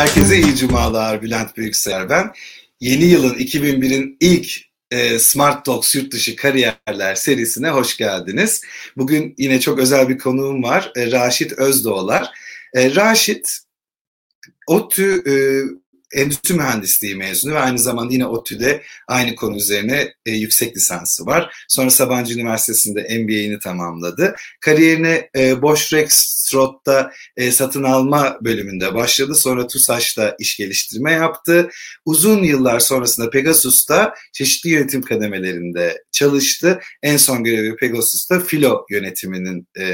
Herkese iyi cumalar Bülent Büyükser ben. Yeni yılın 2001'in ilk e, Smart Talks yurt dışı kariyerler serisine hoş geldiniz. Bugün yine çok özel bir konuğum var. E, Raşit Özdoğlar. E, Raşit ODTÜ e, endüstri mühendisliği mezunu ve aynı zamanda yine ODTÜ'de aynı konu üzerine e, yüksek lisansı var. Sonra Sabancı Üniversitesi'nde MBA'ini tamamladı. Kariyerine e, Bosch Rexroth'ta e, satın alma bölümünde başladı. Sonra TUSAŞ'ta iş geliştirme yaptı. Uzun yıllar sonrasında Pegasus'ta çeşitli yönetim kademelerinde çalıştı. En son görevi Pegasus'ta filo yönetiminin e,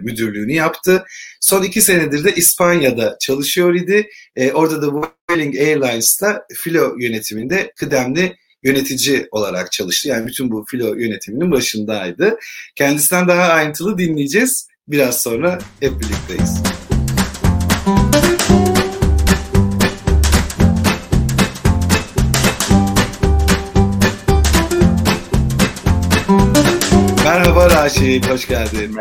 müdürlüğünü yaptı. Son iki senedir de İspanya'da çalışıyor idi. E, orada da Vueling Airlines'ta filo yönetiminde kıdemli yönetici olarak çalıştı. Yani bütün bu filo yönetiminin başındaydı. Kendisinden daha ayrıntılı dinleyeceğiz. Biraz sonra hep birlikteyiz. Merhaba Raşit, hoş geldin.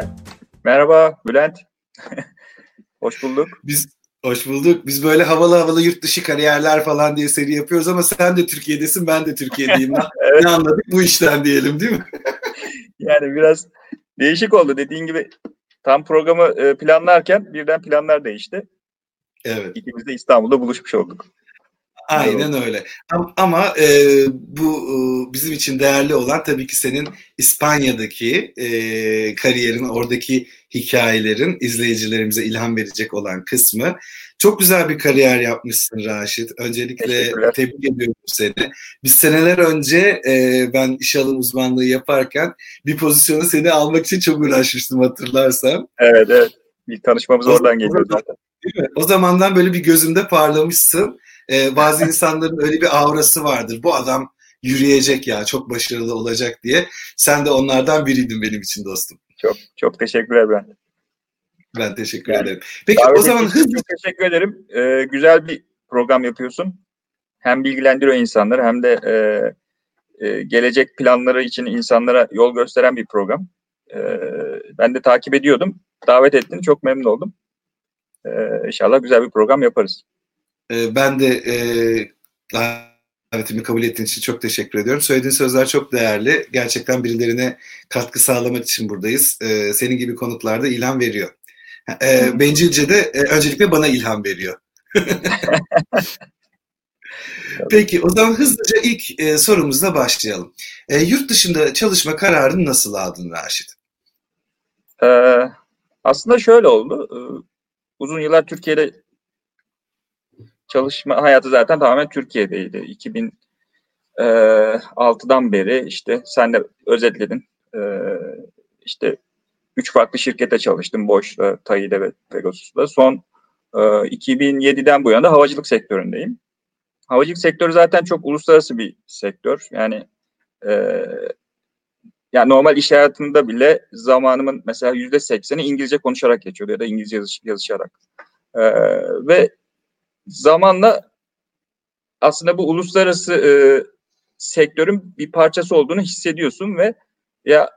Merhaba Bülent. hoş bulduk. Biz Hoş bulduk. Biz böyle havalı havalı yurt dışı kariyerler falan diye seri yapıyoruz ama sen de Türkiye'desin, ben de Türkiye'deyim. evet. Ne anladık bu işten diyelim değil mi? yani biraz değişik oldu dediğin gibi. Tam programı e, planlarken birden planlar değişti. Evet. İkimiz de İstanbul'da buluşmuş olduk. Aynen öyle. Ama e, bu e, bizim için değerli olan tabii ki senin İspanya'daki e, kariyerin, oradaki hikayelerin izleyicilerimize ilham verecek olan kısmı. Çok güzel bir kariyer yapmışsın Raşit. Öncelikle tebrik ediyorum seni. Biz seneler önce e, ben iş alım uzmanlığı yaparken bir pozisyonu seni almak için çok uğraşmıştım hatırlarsan. Evet evet. Bir tanışmamız oradan geliyor zaten. Değil mi? O zamandan böyle bir gözümde parlamışsın. Ee, bazı insanların öyle bir aurası vardır. Bu adam yürüyecek ya, çok başarılı olacak diye. Sen de onlardan biriydin benim için dostum. Çok çok teşekkürler ben. Ben teşekkür yani, ederim. Peki o zaman hızlı... Çok teşekkür ederim. Ee, güzel bir program yapıyorsun. Hem bilgilendiriyor insanları hem de e, e, gelecek planları için insanlara yol gösteren bir program. E, ben de takip ediyordum. Davet ettin. Çok memnun oldum. E, inşallah güzel bir program yaparız. E, ben de e, davetimi kabul ettiğin için çok teşekkür ediyorum. Söylediğin sözler çok değerli. Gerçekten birilerine katkı sağlamak için buradayız. E, senin gibi konuklarda ilham veriyor. E, bencilce de e, öncelikle bana ilham veriyor. Peki o zaman hızlıca ilk e, sorumuzla başlayalım. E, yurt dışında çalışma kararını nasıl aldın Raşit? Ee, aslında şöyle oldu. Ee, uzun yıllar Türkiye'de çalışma hayatı zaten tamamen Türkiye'deydi. 2006'dan beri işte sen de özetledin. İşte üç farklı şirkete çalıştım. Boş'ta, Tayi'de ve Pegasus'ta. Son 2007'den bu yana havacılık sektöründeyim. Havacılık sektörü zaten çok uluslararası bir sektör. Yani e, yani normal iş hayatında bile zamanımın mesela yüzde sekseni İngilizce konuşarak geçiyordu ya da İngilizce yazış, yazışarak. E, ve zamanla aslında bu uluslararası e, sektörün bir parçası olduğunu hissediyorsun ve ya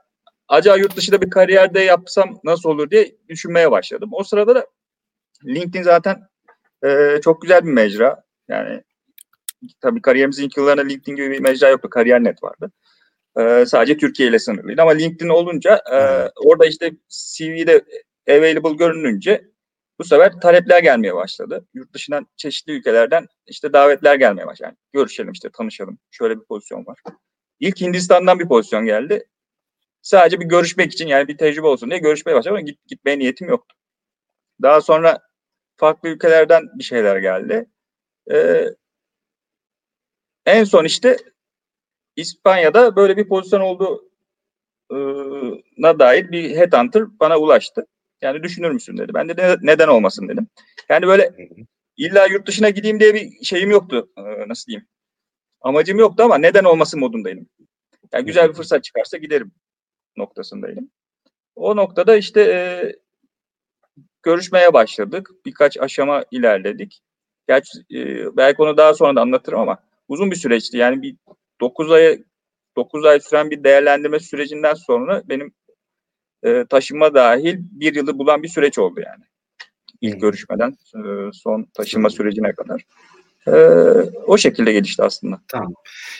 acaba yurt dışında bir kariyerde yapsam nasıl olur diye düşünmeye başladım. O sırada da LinkedIn zaten e, çok güzel bir mecra. Yani tabii kariyerimizin ilk yıllarında LinkedIn gibi bir mecra yoktu. Kariyer.net vardı. E, sadece Türkiye ile sınırlıydı ama LinkedIn olunca e, orada işte CV'de available görününce bu sefer talepler gelmeye başladı. Yurt dışından çeşitli ülkelerden işte davetler gelmeye başladı. Yani görüşelim işte tanışalım. Şöyle bir pozisyon var. İlk Hindistan'dan bir pozisyon geldi. Sadece bir görüşmek için yani bir tecrübe olsun diye görüşmeye başladım ama git, gitmeye niyetim yoktu. Daha sonra farklı ülkelerden bir şeyler geldi. Ee, en son işte İspanya'da böyle bir pozisyon olduğuna dair bir headhunter bana ulaştı. Yani düşünür müsün dedi. Ben de neden olmasın dedim. Yani böyle illa yurt dışına gideyim diye bir şeyim yoktu. Ee, nasıl diyeyim? Amacım yoktu ama neden olmasın modundayım. Yani güzel bir fırsat çıkarsa giderim noktasındaydım. O noktada işte e, görüşmeye başladık. Birkaç aşama ilerledik. Gerçi e, belki onu daha sonra da anlatırım ama uzun bir süreçti. Yani bir 9 ay 9 ay süren bir değerlendirme sürecinden sonra benim e, taşınma dahil bir yılı bulan bir süreç oldu yani. ilk görüşmeden e, son taşınma sürecine kadar. E, o şekilde gelişti aslında. Tamam.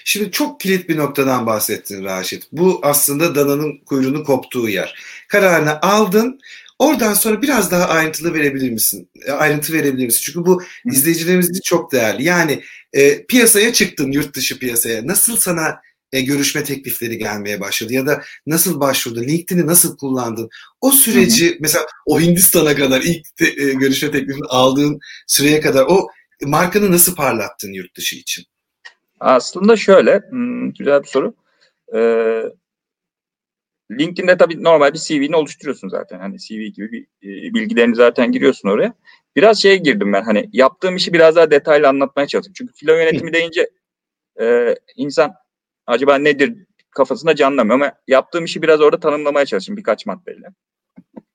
Şimdi çok kilit bir noktadan bahsettin Raşit. Bu aslında dananın kuyruğunu koptuğu yer. Kararını aldın. Oradan sonra biraz daha ayrıntılı verebilir misin? E, ayrıntı verebilir misin? Çünkü bu izleyicilerimiz için çok değerli. Yani e, piyasaya çıktın, yurt dışı piyasaya. Nasıl sana e, görüşme teklifleri gelmeye başladı ya da nasıl başvurdun, LinkedIn'i nasıl kullandın? O süreci hı hı. mesela o Hindistan'a kadar ilk te, e, görüşme teklifini aldığın süreye kadar o markanı nasıl parlattın yurt dışı için? Aslında şöyle, hmm, güzel bir soru. Ee, LinkedIn'de tabii normal bir CV'ni oluşturuyorsun zaten. Hani CV gibi bir e, bilgilerini zaten giriyorsun oraya. Biraz şeye girdim ben hani yaptığım işi biraz daha detaylı anlatmaya çalıştım. Çünkü filo yönetimi deyince e, insan acaba nedir kafasında canlamıyor ama yaptığım işi biraz orada tanımlamaya çalıştım birkaç maddeyle.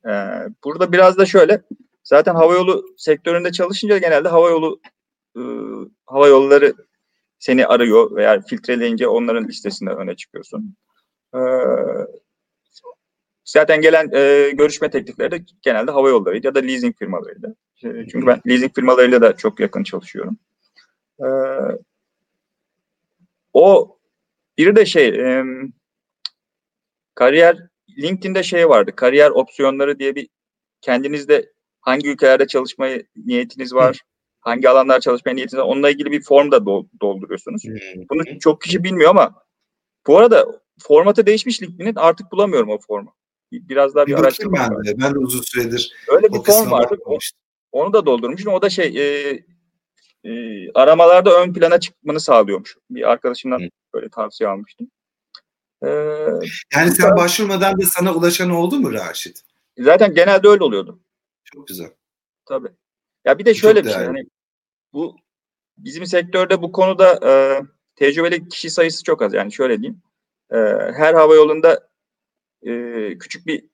Ee, burada biraz da şöyle zaten havayolu sektöründe çalışınca genelde havayolu e, hava yolları seni arıyor veya filtreleyince onların listesinde öne çıkıyorsun. Ee, zaten gelen e, görüşme teklifleri de genelde hava yollarıydı ya da leasing firmalarıydı. Çünkü ben leasing firmalarıyla da çok yakın çalışıyorum. Ee, o bir de şey e, kariyer LinkedIn'de şey vardı. Kariyer opsiyonları diye bir kendinizde hangi ülkelerde çalışmaya niyetiniz var? Hı. Hangi alanlar çalışmaya niyetiniz var? Onunla ilgili bir form da dolduruyorsunuz. Hı. Bunu çok kişi bilmiyor ama bu arada formatı değişmiş LinkedIn'in artık bulamıyorum o formu. Biraz daha bir, bir araştırma ben de. Ben de uzun süredir Öyle bir form vardı. Onu da doldurmuştum. O da şey e, e, aramalarda ön plana çıkmanı sağlıyormuş. Bir arkadaşımdan Hı. böyle tavsiye almıştım. Ee, yani sen da, başvurmadan da sana ulaşan oldu mu Raşit? Zaten genelde öyle oluyordu. Çok güzel. Tabii. Ya bir de şöyle Çok bir şey hani bu bizim sektörde bu konuda e, tecrübeli kişi sayısı çok az. Yani şöyle diyeyim. E, her hava yolunda e, küçük bir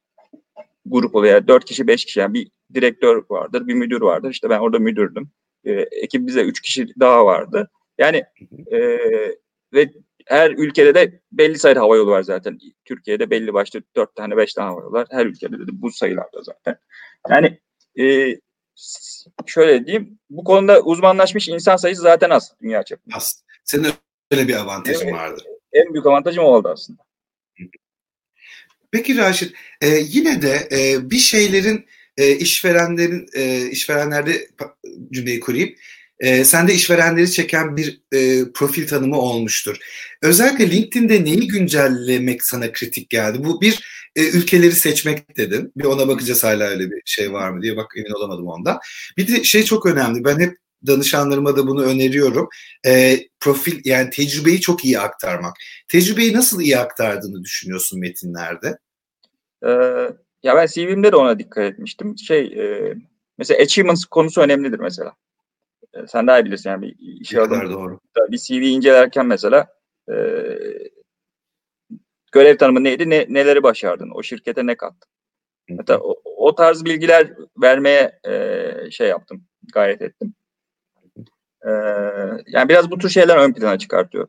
grup oluyor. Yani 4 kişi, 5 kişi. Yani bir direktör vardır, bir müdür vardır. İşte ben orada müdürdüm e, ekibimizde üç kişi daha vardı. Yani e, ve her ülkede de belli sayıda hava yolu var zaten. Türkiye'de belli başlı dört tane beş tane hava yolu var. Her ülkede de bu sayılarda zaten. Yani e, şöyle diyeyim bu konuda uzmanlaşmış insan sayısı zaten az dünya çapında. Az. Senin öyle bir avantajın evet, vardı. En büyük avantajım oldu aslında. Peki Raşit, e, yine de e, bir şeylerin e, işverenlerin e, işverenlerde cümleyi kurayım. E, sende işverenleri çeken bir e, profil tanımı olmuştur. Özellikle LinkedIn'de neyi güncellemek sana kritik geldi? Bu bir e, ülkeleri seçmek dedin. Bir ona bakacağız hala öyle bir şey var mı diye bak emin olamadım onda. Bir de şey çok önemli. Ben hep danışanlarıma da bunu öneriyorum. E, profil yani tecrübeyi çok iyi aktarmak. Tecrübeyi nasıl iyi aktardığını düşünüyorsun metinlerde? Ee, ya ben CV'mde de ona dikkat etmiştim. Şey e, mesela achievements konusu önemlidir mesela. E, sen daha iyi bilirsin yani bir işe alım. Doğru. Bir CV incelerken mesela e, görev tanımı neydi? Ne, neleri başardın? O şirkete ne kattın? Hatta o, o tarz bilgiler vermeye e, şey yaptım, gayret ettim. E, yani biraz bu tür şeyler ön plana çıkartıyor.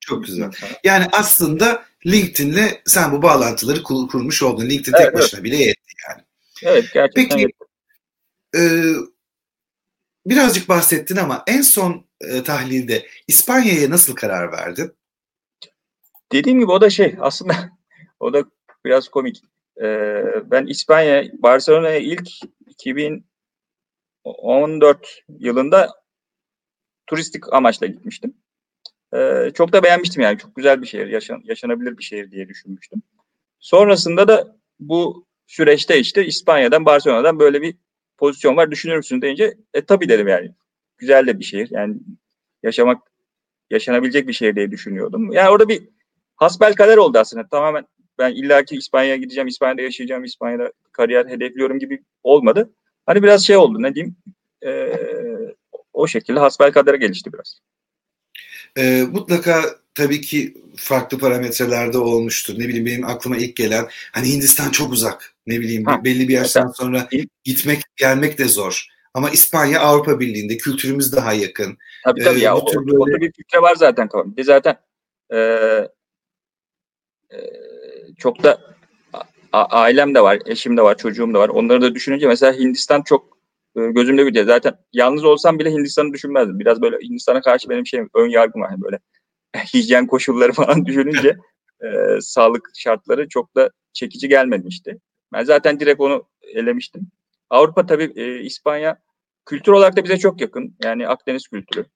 Çok güzel. Yani aslında LinkedIn'le sen bu bağlantıları kur, kurmuş oldun. LinkedIn evet, tek başına evet. bile yetti yani. Evet gerçekten. Peki e, birazcık bahsettin ama en son e, tahlilde İspanya'ya nasıl karar verdin? Dediğim gibi o da şey aslında o da biraz komik. Ee, ben İspanya, Barcelona'ya ilk 2014 yılında turistik amaçla gitmiştim. Ee, çok da beğenmiştim yani. Çok güzel bir şehir, yaşan, yaşanabilir bir şehir diye düşünmüştüm. Sonrasında da bu süreçte işte İspanya'dan, Barcelona'dan böyle bir pozisyon var. Düşünür müsün deyince e tabii dedim yani. Güzel de bir şehir. Yani yaşamak, yaşanabilecek bir şehir diye düşünüyordum. Yani orada bir hasbel kader oldu aslında. Tamamen ben illaki İspanya'ya gideceğim, İspanya'da yaşayacağım, İspanya'da kariyer hedefliyorum gibi olmadı. Hani biraz şey oldu ne diyeyim. E, o şekilde hasbel kadere gelişti biraz. E, mutlaka tabii ki farklı parametrelerde olmuştur. Ne bileyim benim aklıma ilk gelen hani Hindistan çok uzak. Ne bileyim ha. belli bir yaştan sonra gitmek gelmek de zor. Ama İspanya Avrupa Birliği'nde kültürümüz daha yakın. Tabii tabii ee, ya. O, böyle... Orada bir fikre var zaten kafamda. Bir zaten e, e, çok da a, ailem de var, eşim de var, çocuğum da var. Onları da düşününce mesela Hindistan çok gözümde bir Zaten yalnız olsam bile Hindistan'ı düşünmezdim. Biraz böyle Hindistan'a karşı benim şeyim ön yargım var. böyle hijyen koşulları falan düşününce e, sağlık şartları çok da çekici gelmemişti. Ben zaten direkt onu elemiştim. Avrupa tabii e, İspanya kültür olarak da bize çok yakın. Yani Akdeniz kültürü.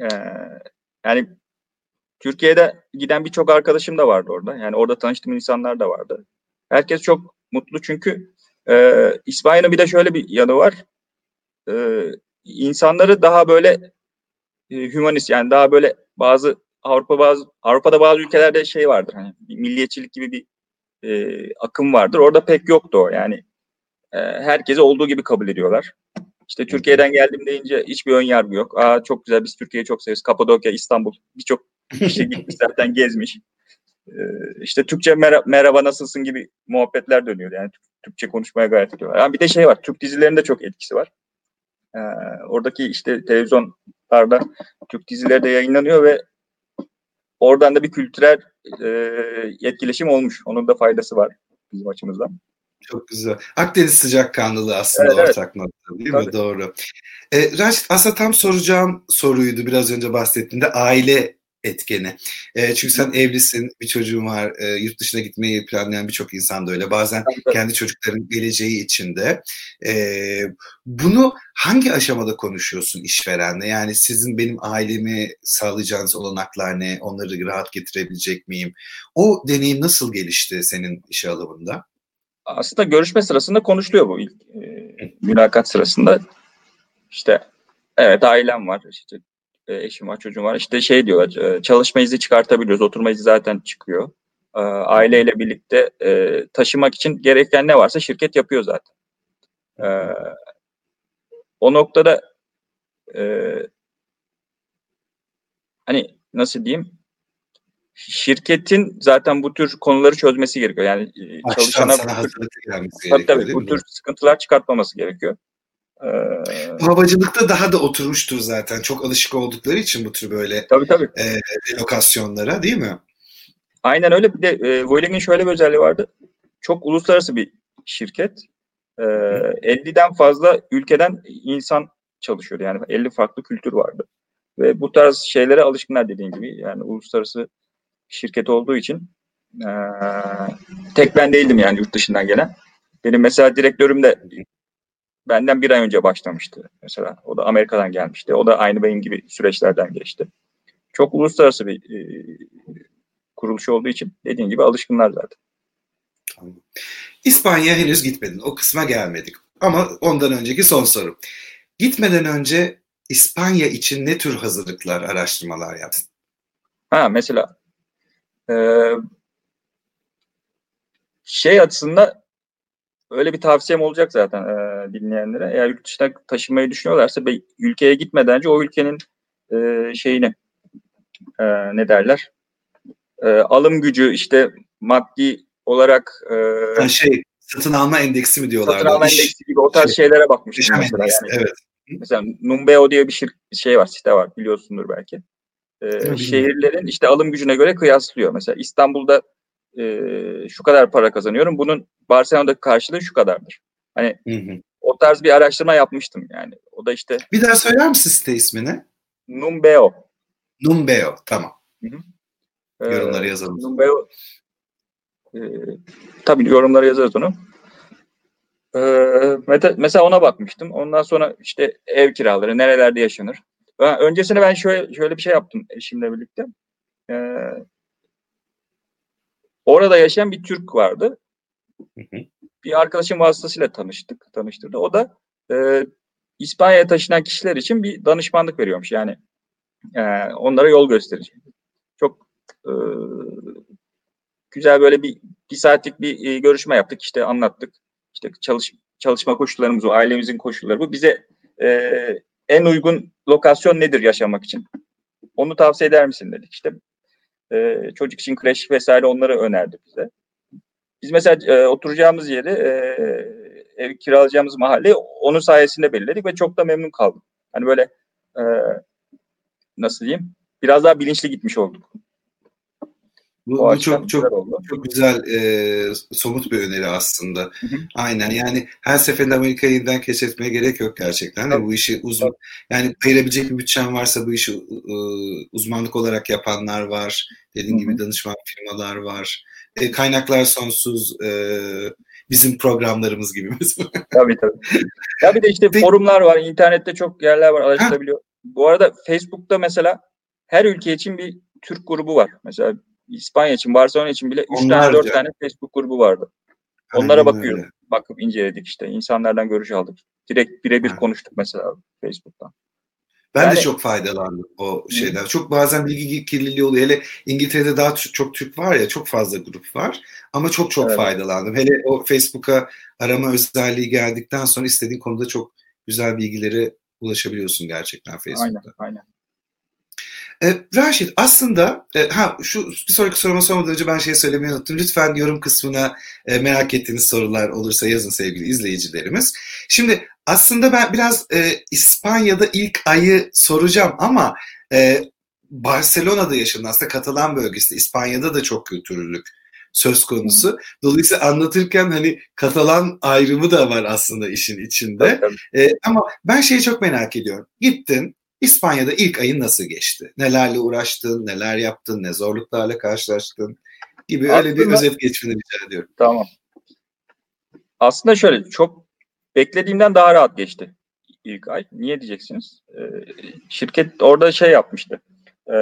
E, yani Türkiye'de giden birçok arkadaşım da vardı orada. Yani orada tanıştığım insanlar da vardı. Herkes çok mutlu çünkü e, İspanya'nın bir de şöyle bir yanı var. E, insanları daha böyle e, humanist yani daha böyle bazı Avrupa bazı Avrupa'da bazı ülkelerde şey vardır hani milliyetçilik gibi bir e, akım vardır. Orada pek yoktu o. Yani e, herkesi olduğu gibi kabul ediyorlar. İşte Türkiye'den geldim deyince hiçbir ön yargı yok. Aa çok güzel biz Türkiye'yi çok severiz. Kapadokya, İstanbul birçok kişi gitmiş zaten gezmiş. Ee, işte Türkçe mer- merhaba nasılsın gibi muhabbetler dönüyor. Yani Türkçe konuşmaya gayet ediyorlar. Yani bir de şey var. Türk dizilerinde çok etkisi var. Ee, oradaki işte televizyonlarda Türk dizileri de yayınlanıyor ve oradan da bir kültürel e, etkileşim olmuş. Onun da faydası var bizim açımızdan. Çok güzel. Akdeniz sıcakkanlılığı aslında evet, ortak evet. nokta değil Tabii. mi? Doğru. E, Raşit aslında tam soracağım soruydu biraz önce bahsettiğinde aile etkeni. E, çünkü sen evlisin, bir çocuğun var, e, yurt dışına gitmeyi planlayan birçok insan da öyle. Bazen kendi çocukların geleceği içinde. E, bunu hangi aşamada konuşuyorsun işverenle? Yani sizin benim ailemi sağlayacağınız olanaklar ne? Onları rahat getirebilecek miyim? O deneyim nasıl gelişti senin işe alımında? Aslında görüşme sırasında konuşuluyor bu ilk e, mülakat sırasında. İşte evet ailem var, işte e, eşim var, çocuğum var. İşte şey diyorlar, e, çalışma izni çıkartabiliyoruz. Oturma izni zaten çıkıyor. E, aileyle birlikte taşımak için gereken ne varsa şirket yapıyor zaten. O noktada hani nasıl diyeyim şirketin zaten bu tür konuları çözmesi gerekiyor. Yani çalışana bu tür, tabii, tabii, bu tür sıkıntılar çıkartmaması gerekiyor. Ee, Havacılıkta daha da oturmuştur zaten. Çok alışık oldukları için bu tür böyle tabii, tabii. E, lokasyonlara değil mi? Aynen öyle. Bir de e, Vueling'in şöyle bir özelliği vardı. Çok uluslararası bir şirket. E, 50'den fazla ülkeden insan çalışıyordu. Yani 50 farklı kültür vardı. Ve bu tarz şeylere alışkınlar dediğim gibi. Yani uluslararası şirket olduğu için e, tek ben değildim yani yurt dışından gelen. Benim mesela direktörüm de benden bir ay önce başlamıştı mesela. O da Amerika'dan gelmişti. O da aynı benim gibi süreçlerden geçti. Çok uluslararası bir e, kuruluş olduğu için dediğin gibi alışkınlar zaten. İspanya henüz gitmedin. O kısma gelmedik. Ama ondan önceki son soru. Gitmeden önce İspanya için ne tür hazırlıklar, araştırmalar yaptın? Ha mesela e, şey açısında öyle bir tavsiyem olacak zaten e, dinleyenlere. Eğer yurt dışına taşınmayı düşünüyorlarsa be, ülkeye gitmeden önce o ülkenin e, şeyini e, ne derler e, alım gücü işte maddi olarak e, şey satın alma endeksi mi diyorlar? Satın alma İş, endeksi gibi o tarz şey, şeylere bakmıştım mesela. Endeksi, yani. Evet. Mesela Numbeo diye bir şir şey var, site var biliyorsundur belki. Ee, şehirlerin işte alım gücüne göre kıyaslıyor. Mesela İstanbul'da e, şu kadar para kazanıyorum. Bunun Barcelona'daki karşılığı şu kadardır. Hani hı hı. o tarz bir araştırma yapmıştım yani. O da işte. Bir daha söyler misin site ismini? Numbeo. Numbeo tamam. Hı hı. Ee, yorumlara yazalım. Numbeo. E, tabii yorumlara yazarız onu. Ee, mesela ona bakmıştım. Ondan sonra işte ev kiraları nerelerde yaşanır. Öncesinde ben şöyle şöyle bir şey yaptım eşimle birlikte. Ee, Orada yaşayan bir Türk vardı. Bir arkadaşım vasıtasıyla tanıştık, tanıştırdı. O da e, İspanya'ya taşınan kişiler için bir danışmanlık veriyormuş. Yani e, onlara yol gösterici. Çok e, güzel böyle bir bir saatlik bir e, görüşme yaptık. İşte anlattık. İşte çalış, çalışma koşullarımız, o ailemizin koşulları bu. Bize e, en uygun lokasyon nedir yaşamak için? Onu tavsiye eder misin dedik. İşte e, çocuk için kreş vesaire onları önerdi bize. Biz mesela e, oturacağımız yeri, e, ev kiralayacağımız mahalle onun sayesinde belirledik ve çok da memnun kaldım. Hani böyle e, nasıl diyeyim? Biraz daha bilinçli gitmiş olduk. Bu, bu çok çok oldu. çok güzel e, somut bir öneri aslında. Hı hı. Aynen yani her seferinde Amerika'yı yeniden keşfetmeye gerek yok gerçekten. Tabii. Bu işi uzun yani ayırabilecek bir bütçen varsa bu işi e, uzmanlık olarak yapanlar var. Dediğim hı gibi danışman firmalar var. E, kaynaklar sonsuz. E, bizim programlarımız gibi mesela. Tabii tabii. Ya bir de işte Peki. forumlar var, internette çok yerler var, araştırabiliyor. Bu arada Facebook'ta mesela her ülke için bir Türk grubu var. Mesela İspanya için, Barcelona için bile 3 tane 4 tane Facebook grubu vardı. Onlara Aynen bakıyorum. Öyle. Bakıp inceledik işte. İnsanlardan görüş aldık. Direkt birebir konuştuk mesela Facebook'tan. Ben yani, de çok faydalandım o şeyden. Hı. Çok bazen bilgi kirliliği oluyor. Hele İngiltere'de daha çok Türk var ya çok fazla grup var. Ama çok çok evet. faydalandım. Hele o Facebook'a arama özelliği geldikten sonra istediğin konuda çok güzel bilgilere ulaşabiliyorsun gerçekten Facebook'ta. Aynen, aynen. E, Raşit aslında e, ha şu bir sonraki soruma sormadan önce ben şey söylemeyi unuttum. Lütfen yorum kısmına e, merak ettiğiniz sorular olursa yazın sevgili izleyicilerimiz. Şimdi aslında ben biraz e, İspanya'da ilk ayı soracağım ama e, Barcelona'da yaşadın aslında Katalan bölgesinde İspanya'da da çok kültürlülük söz konusu. Dolayısıyla anlatırken hani Katalan ayrımı da var aslında işin içinde. E, ama ben şeyi çok merak ediyorum. Gittin İspanya'da ilk ayın nasıl geçti? Nelerle uğraştın, neler yaptın, ne zorluklarla karşılaştın gibi Aslında, öyle bir özet geçmeni rica ediyorum. Tamam. Aslında şöyle çok beklediğimden daha rahat geçti ilk ay. Niye diyeceksiniz? Ee, şirket orada şey yapmıştı. Ee,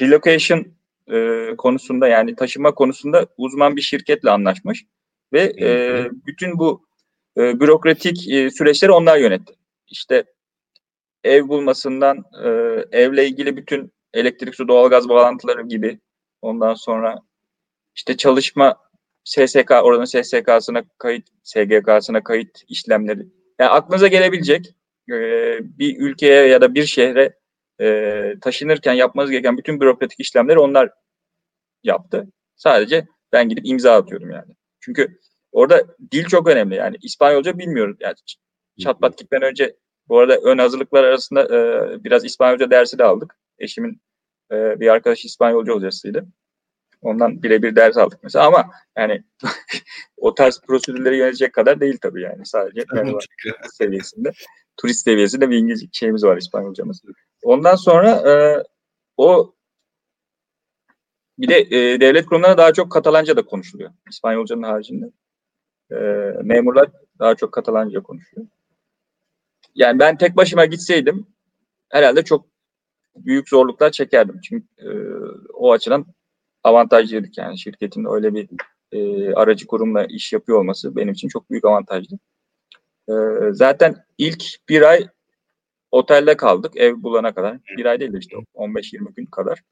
relocation e, konusunda yani taşıma konusunda uzman bir şirketle anlaşmış ve e, bütün bu e, bürokratik e, süreçleri onlar yönetti. İşte ev bulmasından e, evle ilgili bütün elektrik, su, doğalgaz bağlantıları gibi ondan sonra işte çalışma SSK, oranın SSK'sına kayıt, SGK'sına kayıt işlemleri. Yani aklınıza gelebilecek e, bir ülkeye ya da bir şehre e, taşınırken yapmanız gereken bütün bürokratik işlemleri onlar yaptı. Sadece ben gidip imza atıyorum yani. Çünkü orada dil çok önemli yani. İspanyolca bilmiyorum. Yani çatpat gitmeden önce bu arada ön hazırlıklar arasında e, biraz İspanyolca dersi de aldık. Eşimin e, bir arkadaş İspanyolca hocasıydı. Ondan birebir ders aldık mesela ama yani o tarz prosedürleri yönetecek kadar değil tabii yani sadece seviyesinde. Turist seviyesinde bir İngilizce şeyimiz var İspanyolcamız. Ondan sonra e, o bir de e, devlet kurumlarında daha çok Katalanca da konuşuluyor. İspanyolcanın haricinde. E, memurlar daha çok Katalanca konuşuyor. Yani ben tek başıma gitseydim herhalde çok büyük zorluklar çekerdim. Çünkü e, o açıdan avantajlıydık yani şirketin öyle bir e, aracı kurumla iş yapıyor olması benim için çok büyük avantajlı. E, zaten ilk bir ay otelde kaldık ev bulana kadar. Bir ay değil de işte 15-20 gün kadar.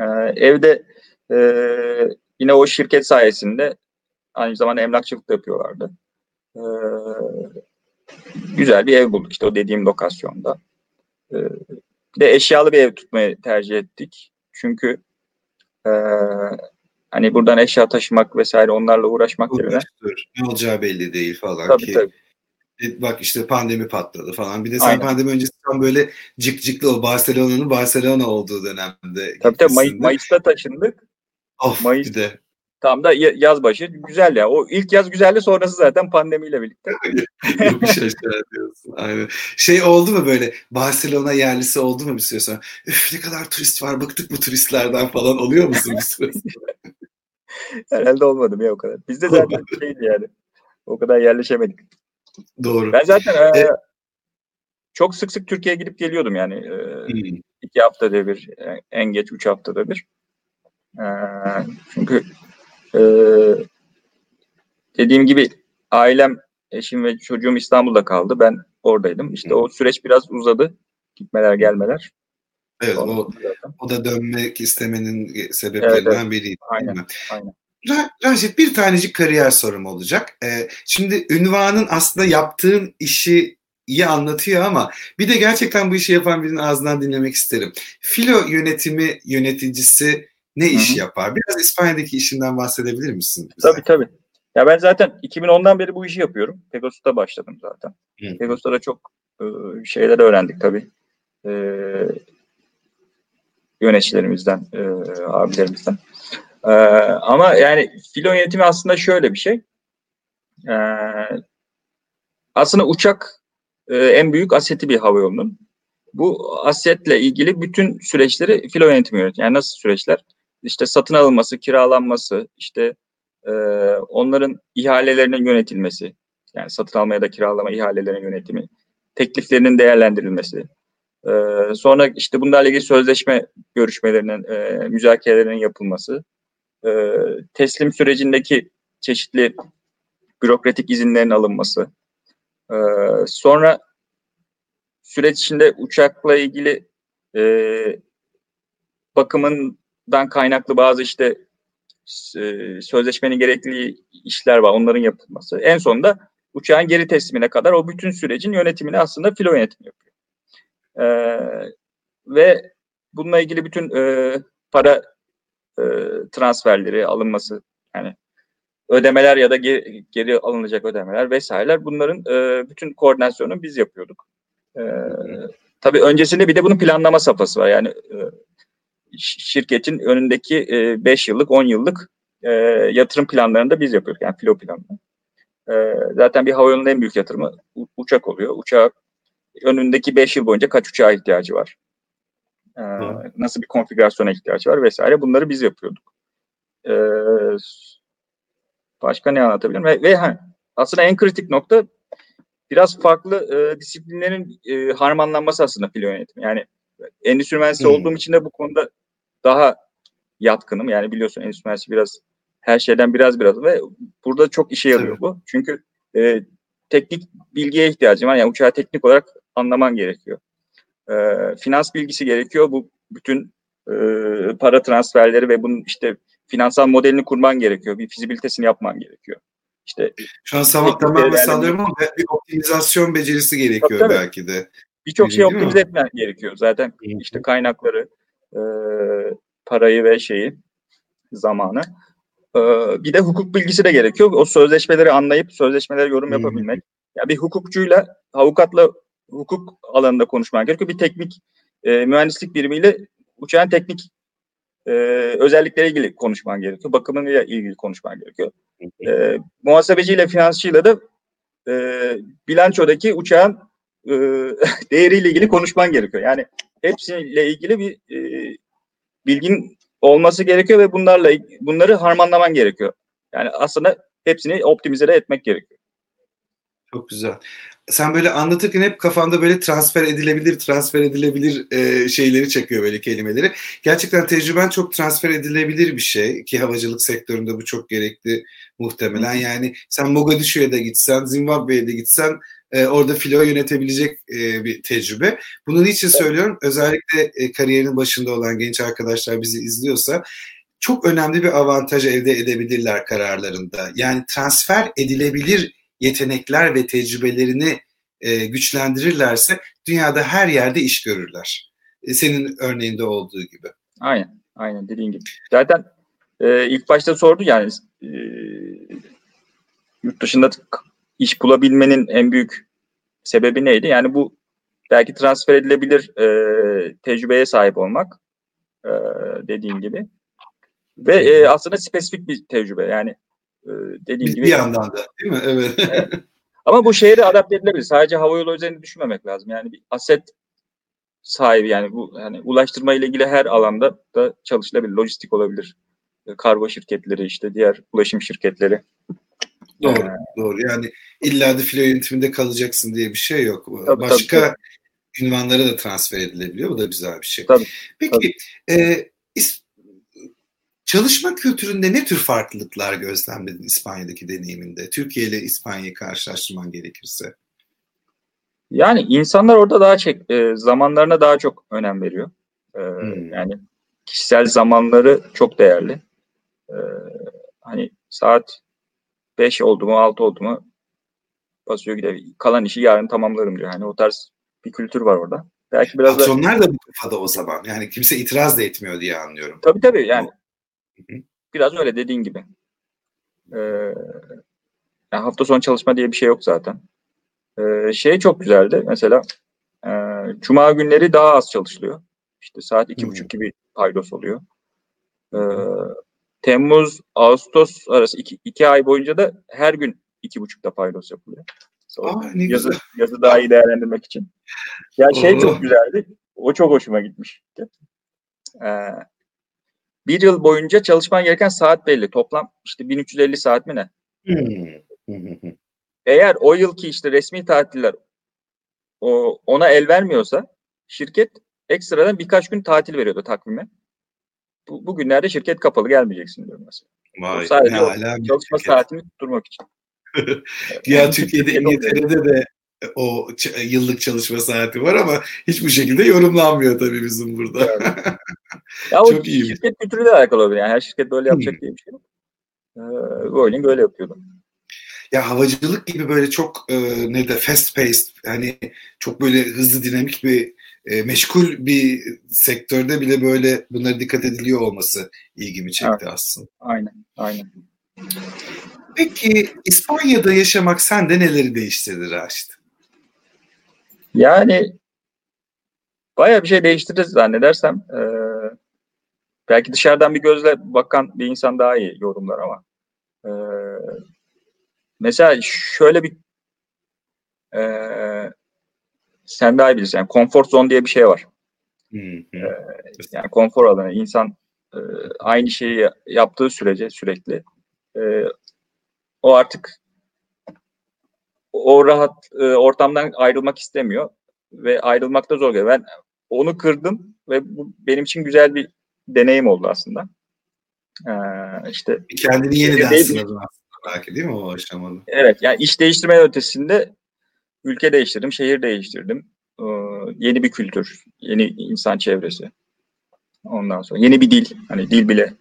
E, evde e, yine o şirket sayesinde aynı zamanda emlakçılık da yapıyorlardı. E, güzel bir ev bulduk işte o dediğim lokasyonda. E, bir de eşyalı bir ev tutmayı tercih ettik. Çünkü e, hani buradan eşya taşımak vesaire onlarla uğraşmak yerine. Ne olacağı belli değil falan tabii, ki. Tabii. E, bak işte pandemi patladı falan. Bir de sen Aynen. pandemi öncesi tam böyle cık cıklı o Barcelona'nın Barcelona olduğu dönemde. Tabii tabii May- Mayıs'ta taşındık. Of Mayıs, bir de. Tam da yaz başı güzel ya. O ilk yaz güzeldi sonrası zaten pandemiyle birlikte. Yokuş aşağı diyorsun. Aynen. Şey oldu mu böyle Barcelona yerlisi oldu mu bir süre sonra? Üf ne kadar turist var bıktık bu turistlerden falan oluyor musun bir süre sonra? Herhalde olmadım ya o kadar. Bizde zaten şeydi yani. O kadar yerleşemedik. Doğru. Ben zaten e, çok sık sık Türkiye'ye gidip geliyordum yani. E, hmm. iki haftada bir, en geç üç haftada bir. E, çünkü ee, dediğim gibi ailem, eşim ve çocuğum İstanbul'da kaldı. Ben oradaydım. İşte o süreç biraz uzadı. Gitmeler gelmeler. Evet o, o da dönmek istemenin sebeplerinden evet. biriydi. Aynen, aynen. Raşit bir tanecik kariyer sorum olacak. Ee, şimdi ünvanın aslında yaptığın işi iyi anlatıyor ama bir de gerçekten bu işi yapan birinin ağzından dinlemek isterim. Filo yönetimi yöneticisi ne iş Hı-hı. yapar? Biraz İspanya'daki işinden bahsedebilir misin? Bize? Tabii tabii. Ya ben zaten 2010'dan beri bu işi yapıyorum. Pegasus'ta başladım zaten. Hı. Pegasus'ta da çok e, şeyler öğrendik tabii. E, yöneticilerimizden, e, abilerimizden. E, ama yani filo yönetimi aslında şöyle bir şey. E, aslında uçak e, en büyük aseti bir hava yolunun. Bu asetle ilgili bütün süreçleri filo yönetimi yönetiyor. Yani nasıl süreçler? İşte satın alınması, kiralanması, işte e, onların ihalelerinin yönetilmesi, yani satın almaya da kiralama ihalelerinin yönetimi, tekliflerinin değerlendirilmesi, e, sonra işte bunlarla ilgili sözleşme görüşmelerinin, e, müzakerelerinin yapılması, e, teslim sürecindeki çeşitli bürokratik izinlerin alınması, e, sonra süreç içinde uçakla ilgili e, bakımından kaynaklı bazı işte e, sözleşmenin gerekli işler var. Onların yapılması. En sonunda uçağın geri teslimine kadar o bütün sürecin yönetimini aslında filo yönetimi yapıyor. E, ve bununla ilgili bütün e, para e, transferleri alınması yani ödemeler ya da geri, geri alınacak ödemeler vesaireler bunların e, bütün koordinasyonunu biz yapıyorduk. E, tabii öncesinde bir de bunun planlama safhası var. Yani e, şirketin önündeki 5 e, yıllık, 10 yıllık e, yatırım planlarını da biz yapıyoruz. Yani filo planını. E, zaten bir havayolunun en büyük yatırımı uçak oluyor. Uçağı önündeki 5 yıl boyunca kaç uçağa ihtiyacı var? E, nasıl bir konfigürasyona ihtiyacı var vesaire. Bunları biz yapıyorduk. E, başka ne anlatabilirim? Ve, ve ha, aslında en kritik nokta biraz farklı e, disiplinlerin e, harmanlanması aslında filo yönetimi. Yani endüstri mühendisi hmm. olduğum için de bu konuda daha yatkınım. Yani biliyorsun endüstri mühendisi biraz her şeyden biraz biraz ve burada çok işe yarıyor bu. Çünkü e, teknik bilgiye ihtiyacım var. Yani uçağı teknik olarak anlaman gerekiyor. E, finans bilgisi gerekiyor. Bu bütün e, para transferleri ve bunun işte finansal modelini kurman gerekiyor. Bir fizibilitesini yapman gerekiyor. İşte şu an sabah tamamen sallıyorum ama bir optimizasyon becerisi gerekiyor tabii, belki de. Birçok şey optimize etmen gerekiyor. Zaten işte kaynakları, e, parayı ve şeyi, zamanı. E, bir de hukuk bilgisi de gerekiyor. O sözleşmeleri anlayıp sözleşmelere yorum yapabilmek. Ya bir hukukçuyla, avukatla hukuk alanında konuşman gerekiyor. Bir teknik e, mühendislik birimiyle uçağın teknik e, özellikleriyle ilgili konuşman gerekiyor. Bakımıyla ilgili konuşman gerekiyor. E, muhasebeciyle, finansçıyla da e, bilançodaki uçağın e, değeriyle ilgili konuşman gerekiyor. Yani hepsiyle ilgili bir e, bilgin olması gerekiyor ve bunlarla bunları harmanlaman gerekiyor. Yani aslında hepsini optimize etmek gerekiyor. Çok güzel. Sen böyle anlatırken hep kafanda böyle transfer edilebilir, transfer edilebilir e, şeyleri çekiyor böyle kelimeleri. Gerçekten tecrüben çok transfer edilebilir bir şey ki havacılık sektöründe bu çok gerekli muhtemelen. Yani sen Mogadishu'ya da gitsen, Zimbabwe'ye de gitsen e, orada filo yönetebilecek e, bir tecrübe. Bunu niçin söylüyorum? Özellikle e, kariyerin başında olan genç arkadaşlar bizi izliyorsa çok önemli bir avantaj elde edebilirler kararlarında. Yani transfer edilebilir yetenekler ve tecrübelerini e, güçlendirirlerse dünyada her yerde iş görürler. E, senin örneğinde olduğu gibi. Aynen, aynen dediğin gibi. Zaten e, ilk başta sordu yani e, yurt dışında iş bulabilmenin en büyük sebebi neydi? Yani bu belki transfer edilebilir e, tecrübeye sahip olmak e, dediğin gibi. Ve e, aslında spesifik bir tecrübe. Yani e, dediğin bir, gibi. Bir yandan da değil mi? Evet. evet. Ama bu şehre adapte edilebilir. Sadece havayolu üzerinde düşünmemek lazım. Yani bir aset sahibi yani bu yani ulaştırma ile ilgili her alanda da çalışılabilir. Lojistik olabilir. E, kargo şirketleri işte diğer ulaşım şirketleri. Doğru, ee, doğru. Yani illa da filo yönetiminde kalacaksın diye bir şey yok. Tabii, Başka tabii, tabii. ünvanlara da transfer edilebiliyor. Bu da güzel bir şey. Tabii, Peki tabii. E, çalışma kültüründe ne tür farklılıklar gözlemledin İspanya'daki deneyiminde? Türkiye ile İspanya'yı karşılaştırman gerekirse. Yani insanlar orada daha çok e, zamanlarına daha çok önem veriyor. E, hmm. Yani kişisel zamanları çok değerli. E, hani saat 5 oldu mu 6 oldu mu basıyor gidiyor. Kalan işi yarın tamamlarım diyor. Hani o tarz bir kültür var orada. Belki biraz Patronlar da, da bu kafada o zaman. Yani kimse itiraz da etmiyor diye anlıyorum. Tabii tabii yani. Hı-hı. Biraz öyle dediğin gibi. Ee, yani hafta sonu çalışma diye bir şey yok zaten. Ee, şey çok güzeldi. Mesela e, cuma günleri daha az çalışılıyor. İşte saat iki buçuk gibi paydos oluyor. Ee, Temmuz, Ağustos arası iki, iki ay boyunca da her gün iki buçukta paydos yapılıyor. Aa, ne yazı, güzel. yazı daha iyi değerlendirmek için. Ya şey Oo. çok güzeldi. O çok hoşuma gitmiş. Ee, bir yıl boyunca çalışman gereken saat belli. Toplam işte 1350 saat mi ne? Hmm. Eğer o yılki işte resmi tatiller o, ona el vermiyorsa şirket ekstradan birkaç gün tatil veriyordu takvime. Bu, bu günlerde şirket kapalı gelmeyeceksin diyorum mesela. Vay, sadece Çalışma şirket. saatini tutturmak için. Ya Yani Türkiye'de. İngiltere'de de o yıllık çalışma saati var ama hiçbir şekilde yorumlanmıyor tabii bizim burada. Ya o Çok iyi. şirket kültürüyle alakalı olabilir. Yani her şirket böyle yapacak Hmm. diye bir şey yok. Ee, Boeing öyle yapıyordu. Ya havacılık gibi böyle çok e, ne de fast paced hani çok böyle hızlı dinamik bir e, meşgul bir sektörde bile böyle bunlara dikkat ediliyor olması ilgimi çekti aslında. Aynen, aynen. Peki İspanya'da yaşamak sende neleri değiştirdi Raşit? Yani bayağı bir şey değiştiririz zannedersem. Ee, belki dışarıdan bir gözle bakan bir insan daha iyi yorumlar ama ee, mesela şöyle bir ee, sen daha iyi bilirsin. Yani konfor zone diye bir şey var. Hı hı. Yani konfor alanı. İnsan e, aynı şeyi yaptığı sürece sürekli e, o artık o rahat e, ortamdan ayrılmak istemiyor ve ayrılmakta zor geliyor. Ben onu kırdım ve bu benim için güzel bir deneyim oldu aslında. Ee, işte Kendini yeniden mi? sınadın aslında belki değil mi o aşamada? evet yani iş değiştirme ötesinde ülke değiştirdim, şehir değiştirdim. Ee, yeni bir kültür, yeni insan çevresi. Ondan sonra yeni bir dil. Hani dil bile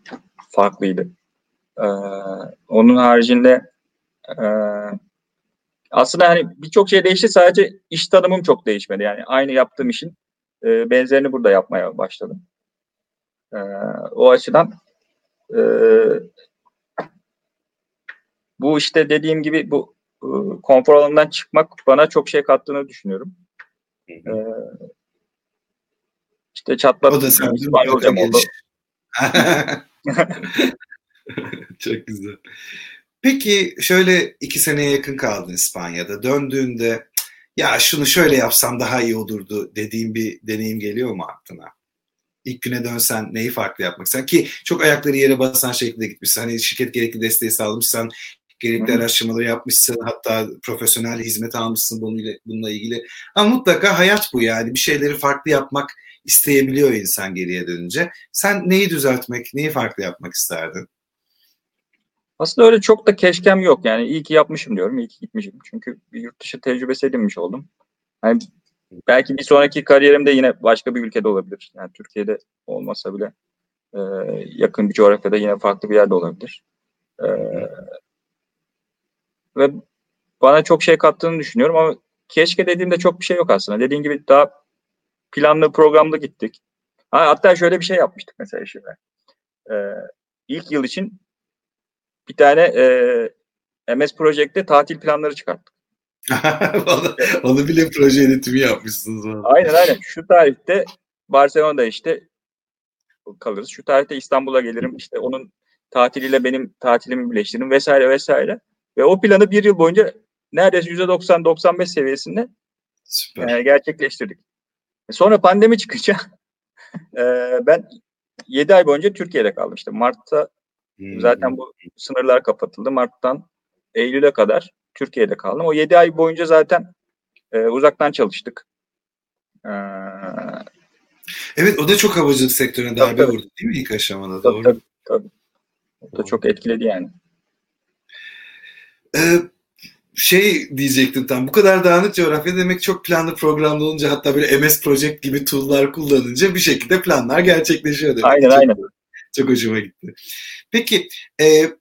farklıydı. Ee, onun haricinde e, aslında hani birçok şey değişti. Sadece iş tanımım çok değişmedi. Yani aynı yaptığım işin e, benzerini burada yapmaya başladım. Ee, o açıdan e, bu işte dediğim gibi bu e, konfor alanından çıkmak bana çok şey kattığını düşünüyorum. Hı hı. Ee, işte O da sende İspanyolcam oldu. Çok güzel. Peki şöyle iki seneye yakın kaldın İspanya'da. Döndüğünde ya şunu şöyle yapsam daha iyi olurdu dediğin bir deneyim geliyor mu aklına? İlk güne dönsen neyi farklı yapmak istersin? Ki çok ayakları yere basan şekilde gitmişsin. Hani şirket gerekli desteği sağlamışsan, gerekli Hı araştırmaları yapmışsın, hatta profesyonel hizmet almışsın bununla, bununla ilgili. Ama mutlaka hayat bu yani. Bir şeyleri farklı yapmak isteyebiliyor insan geriye dönünce. Sen neyi düzeltmek, neyi farklı yapmak isterdin? Aslında öyle çok da keşkem yok. Yani iyi ki yapmışım diyorum. iyi ki gitmişim. Çünkü bir yurt dışı tecrübesi edinmiş oldum. Yani belki bir sonraki kariyerimde yine başka bir ülkede olabilir. Yani Türkiye'de olmasa bile e, yakın bir coğrafyada yine farklı bir yerde olabilir. E, ve bana çok şey kattığını düşünüyorum ama keşke dediğimde çok bir şey yok aslında. Dediğin gibi daha planlı programlı gittik. Ha, hatta şöyle bir şey yapmıştık mesela şimdi. E, ilk yıl için bir tane e, MS Project'te tatil planları çıkarttık. onu, onu bile proje yönetimi yapmışsınız. Aynen aynen. Şu tarihte Barcelona'da işte kalırız. Şu tarihte İstanbul'a gelirim. İşte onun tatiliyle benim tatilimi birleştiririm vesaire vesaire. Ve o planı bir yıl boyunca neredeyse %90-95 seviyesinde Süper. e, gerçekleştirdik. Sonra pandemi çıkınca e, ben 7 ay boyunca Türkiye'de kaldım. İşte Mart'ta Hmm. Zaten bu sınırlar kapatıldı. Mart'tan Eylül'e kadar Türkiye'de kaldım. O 7 ay boyunca zaten e, uzaktan çalıştık. Ee, Evet o da çok havacılık sektörüne darbe tabii. vurdu değil mi ilk aşamada? tabii, Doğru. tabii, tabii. O da çok etkiledi yani. Ee, şey diyecektim tam bu kadar dağınık coğrafya demek çok planlı programlı olunca hatta böyle MS Project gibi tool'lar kullanınca bir şekilde planlar gerçekleşiyor demek. Aynen çok, aynen. Çok hoşuma gitti. Peki e,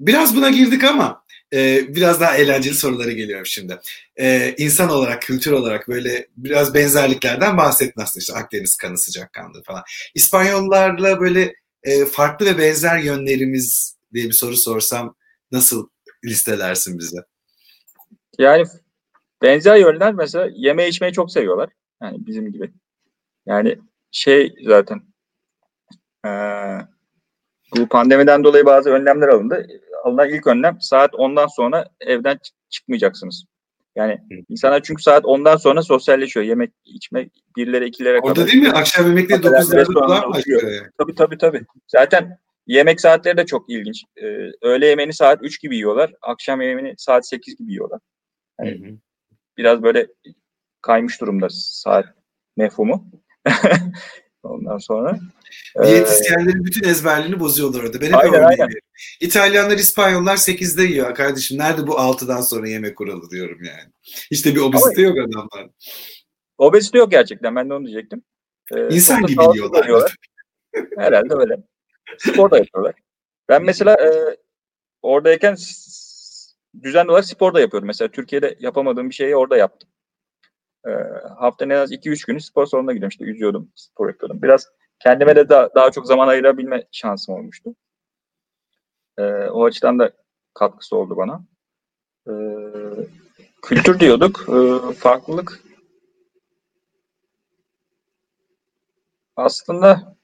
biraz buna girdik ama e, biraz daha eğlenceli sorulara geliyorum şimdi. E, insan olarak, kültür olarak böyle biraz benzerliklerden bahsettin aslında işte Akdeniz kanı sıcakkanlı falan. İspanyollarla böyle e, farklı ve benzer yönlerimiz diye bir soru sorsam nasıl listelersin bize? Yani benzer yönler mesela yeme içmeyi çok seviyorlar. Yani bizim gibi. Yani şey zaten Ee, bu pandemiden dolayı bazı önlemler alındı. Alınan ilk önlem saat 10'dan sonra evden çıkmayacaksınız. Yani insanlar çünkü saat 10'dan sonra sosyalleşiyor. Yemek, içme, birlere, ikilere kadar. Orada değil mi? Akşam yemekleri 9'larda falan başlıyor. Tabii tabii tabii. Zaten yemek saatleri de çok ilginç. Ee, öğle yemeğini saat 3 gibi yiyorlar. Akşam yemeğini saat 8 gibi yiyorlar. Yani hı hı. Biraz böyle kaymış durumda saat mefhumu. Ondan sonra. Diyetisyenlerin ee, bütün ezberliğini bozuyorlar orada. Benim aynen, aynen. İtalyanlar, İspanyollar 8'de yiyor. Kardeşim nerede bu 6'dan sonra yemek kuralı diyorum yani. İşte bir obezite yok adamlar. Obezite yok gerçekten. Ben de onu diyecektim. Ee, İnsan gibi yiyorlar. Herhalde öyle. Spor da yapıyorlar. Ben mesela e, oradayken düzenli olarak spor da yapıyorum. Mesela Türkiye'de yapamadığım bir şeyi orada yaptım. E, haftanın en az 2-3 günü spor salonuna gidiyorum. İşte yüzüyordum, spor yapıyordum. Biraz kendime de daha, daha çok zaman ayırabilme şansım olmuştu. E, o açıdan da katkısı oldu bana. E, kültür diyorduk. E, farklılık aslında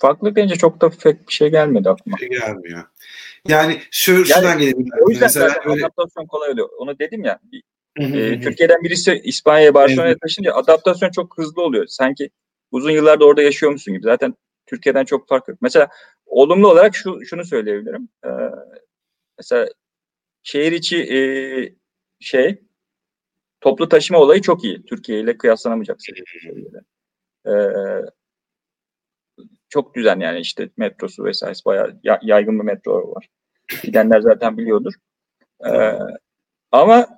farklılık deyince çok da pek bir şey gelmedi aklıma. Bir şey gelmiyor. Yani şu, yani, şuradan gelebilir. O yüzden mesela öyle... adaptasyon kolay oluyor. Onu dedim ya. e, Türkiye'den birisi İspanya'ya Barcelona'ya taşınca adaptasyon çok hızlı oluyor. Sanki uzun yıllarda orada yaşıyor musun gibi. Zaten Türkiye'den çok farklı. Mesela olumlu olarak şu şunu söyleyebilirim. Ee, mesela şehir içi e, şey toplu taşıma olayı çok iyi. Türkiye ile kıyaslanamayacak seviyede. Ee, çok düzen yani işte metrosu vesaire bayağı yaygın bir metro var. Gidenler zaten biliyordur. Ee, ama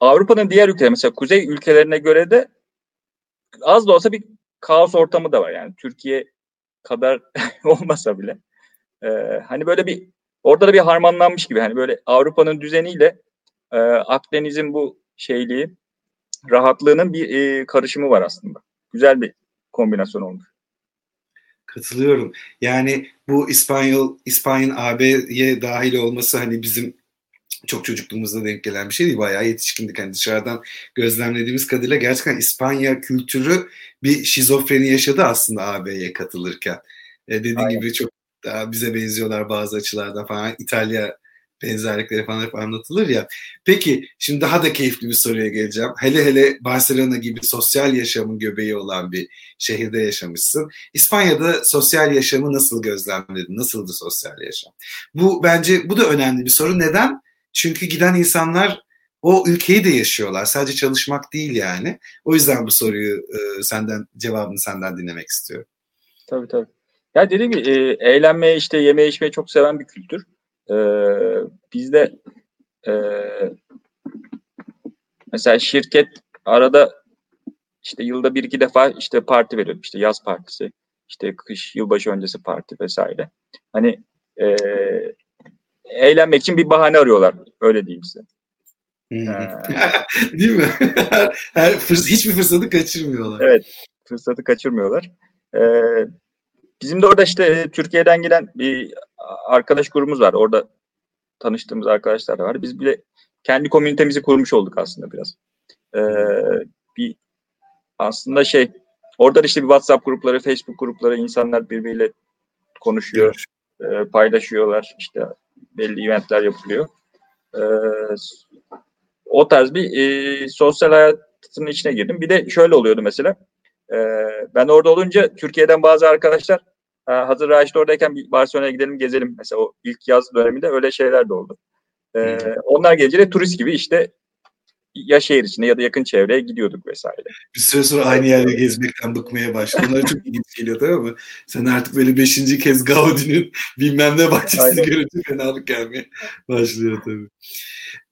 Avrupa'nın diğer ülkeleri mesela kuzey ülkelerine göre de az da olsa bir kaos ortamı da var yani Türkiye kadar olmasa bile. Ee, hani böyle bir orada da bir harmanlanmış gibi hani böyle Avrupa'nın düzeniyle e, Akdeniz'in bu şeyliği rahatlığının bir e, karışımı var aslında. Güzel bir kombinasyon olmuş. Katılıyorum. Yani bu İspanyol İspanyol AB'ye dahil olması hani bizim çok çocukluğumuzda denk gelen bir şey değil. Bayağı yetişkindik. Hani dışarıdan gözlemlediğimiz kadarıyla gerçekten İspanya kültürü bir şizofreni yaşadı aslında AB'ye katılırken. E, dediğim Aynen. gibi çok daha bize benziyorlar bazı açılardan falan. İtalya benzerlikleri falan hep anlatılır ya. Peki şimdi daha da keyifli bir soruya geleceğim. Hele hele Barcelona gibi sosyal yaşamın göbeği olan bir şehirde yaşamışsın. İspanya'da sosyal yaşamı nasıl gözlemledin? Nasıldı sosyal yaşam? Bu bence bu da önemli bir soru. Neden? Çünkü giden insanlar o ülkeyi de yaşıyorlar. Sadece çalışmak değil yani. O yüzden bu soruyu e, senden cevabını senden dinlemek istiyorum. Tabii tabii. Ya dediğim gibi e, eğlenmeye işte yeme içmeyi çok seven bir kültür. E, bizde e, mesela şirket arada işte yılda bir iki defa işte parti veriyor. İşte yaz partisi, işte kış, yılbaşı öncesi parti vesaire. Hani e, eğlenmek için bir bahane arıyorlar. Öyle diyeyim size. Değil mi? her, her fırs- hiçbir fırsatı kaçırmıyorlar. Evet, fırsatı kaçırmıyorlar. Ee, bizim de orada işte Türkiye'den gelen bir arkadaş grubumuz var. Orada tanıştığımız arkadaşlar da var. Biz bile kendi komünitemizi kurmuş olduk aslında biraz. Ee, bir aslında şey orada işte bir WhatsApp grupları, Facebook grupları insanlar birbiriyle konuşuyor, e, paylaşıyorlar. İşte belli eventler yapılıyor. E, o tarz bir e, sosyal hayatın içine girdim. Bir de şöyle oluyordu mesela. E, ben orada olunca Türkiye'den bazı arkadaşlar e, hazır Raşit oradayken bir Barcelona'ya gidelim gezelim. Mesela o ilk yaz döneminde öyle şeyler de oldu. E, onlar gelince turist gibi işte ya şehir içinde ya da yakın çevreye gidiyorduk vesaire. Bir süre sonra aynı yerde gezmekten bıkmaya başladı. Onlara çok ilginç geliyor tabii mi? Sen artık böyle beşinci kez Gaudi'nin bilmem ne bahçesini görünce fenalık gelmeye başlıyor tabii.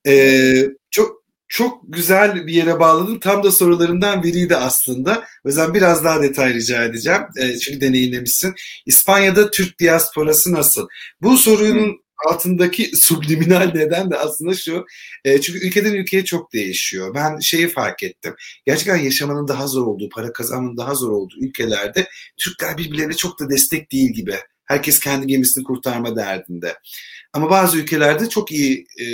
Ee, çok çok güzel bir yere bağladın. Tam da sorularından biriydi aslında. O yüzden biraz daha detay rica edeceğim. E, çünkü deneyimlemişsin. İspanya'da Türk diasporası nasıl? Bu sorunun altındaki subliminal neden de aslında şu. E, çünkü ülkeden ülkeye çok değişiyor. Ben şeyi fark ettim. Gerçekten yaşamanın daha zor olduğu, para kazanmanın daha zor olduğu ülkelerde Türkler birbirlerine çok da destek değil gibi. Herkes kendi gemisini kurtarma derdinde. Ama bazı ülkelerde çok iyi e,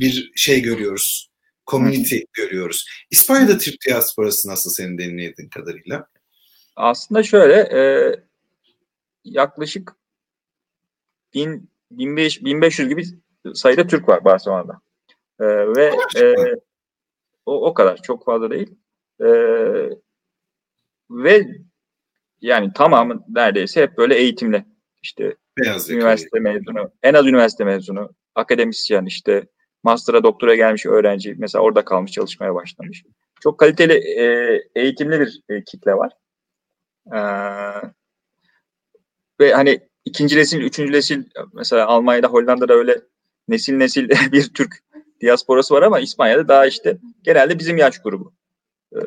bir şey görüyoruz. Community görüyoruz. İspanya'da Türk diasporası nasıl senin deneyimlediğin kadarıyla? Aslında şöyle e, yaklaşık 1000 1500, 1500 gibi sayıda Türk var Barcelona'da. E, ve e, o, o kadar çok fazla değil. E, ve yani tamamı neredeyse hep böyle eğitimli. İşte Beyaz üniversite mezunu, en az üniversite mezunu, akademisyen işte master'a doktora gelmiş öğrenci mesela orada kalmış çalışmaya başlamış. Çok kaliteli e, eğitimli bir e, kitle var. E, ve hani ikinci nesil, üçüncü nesil mesela Almanya'da, Hollanda'da öyle nesil nesil bir Türk diasporası var ama İspanya'da daha işte genelde bizim yaş grubu e,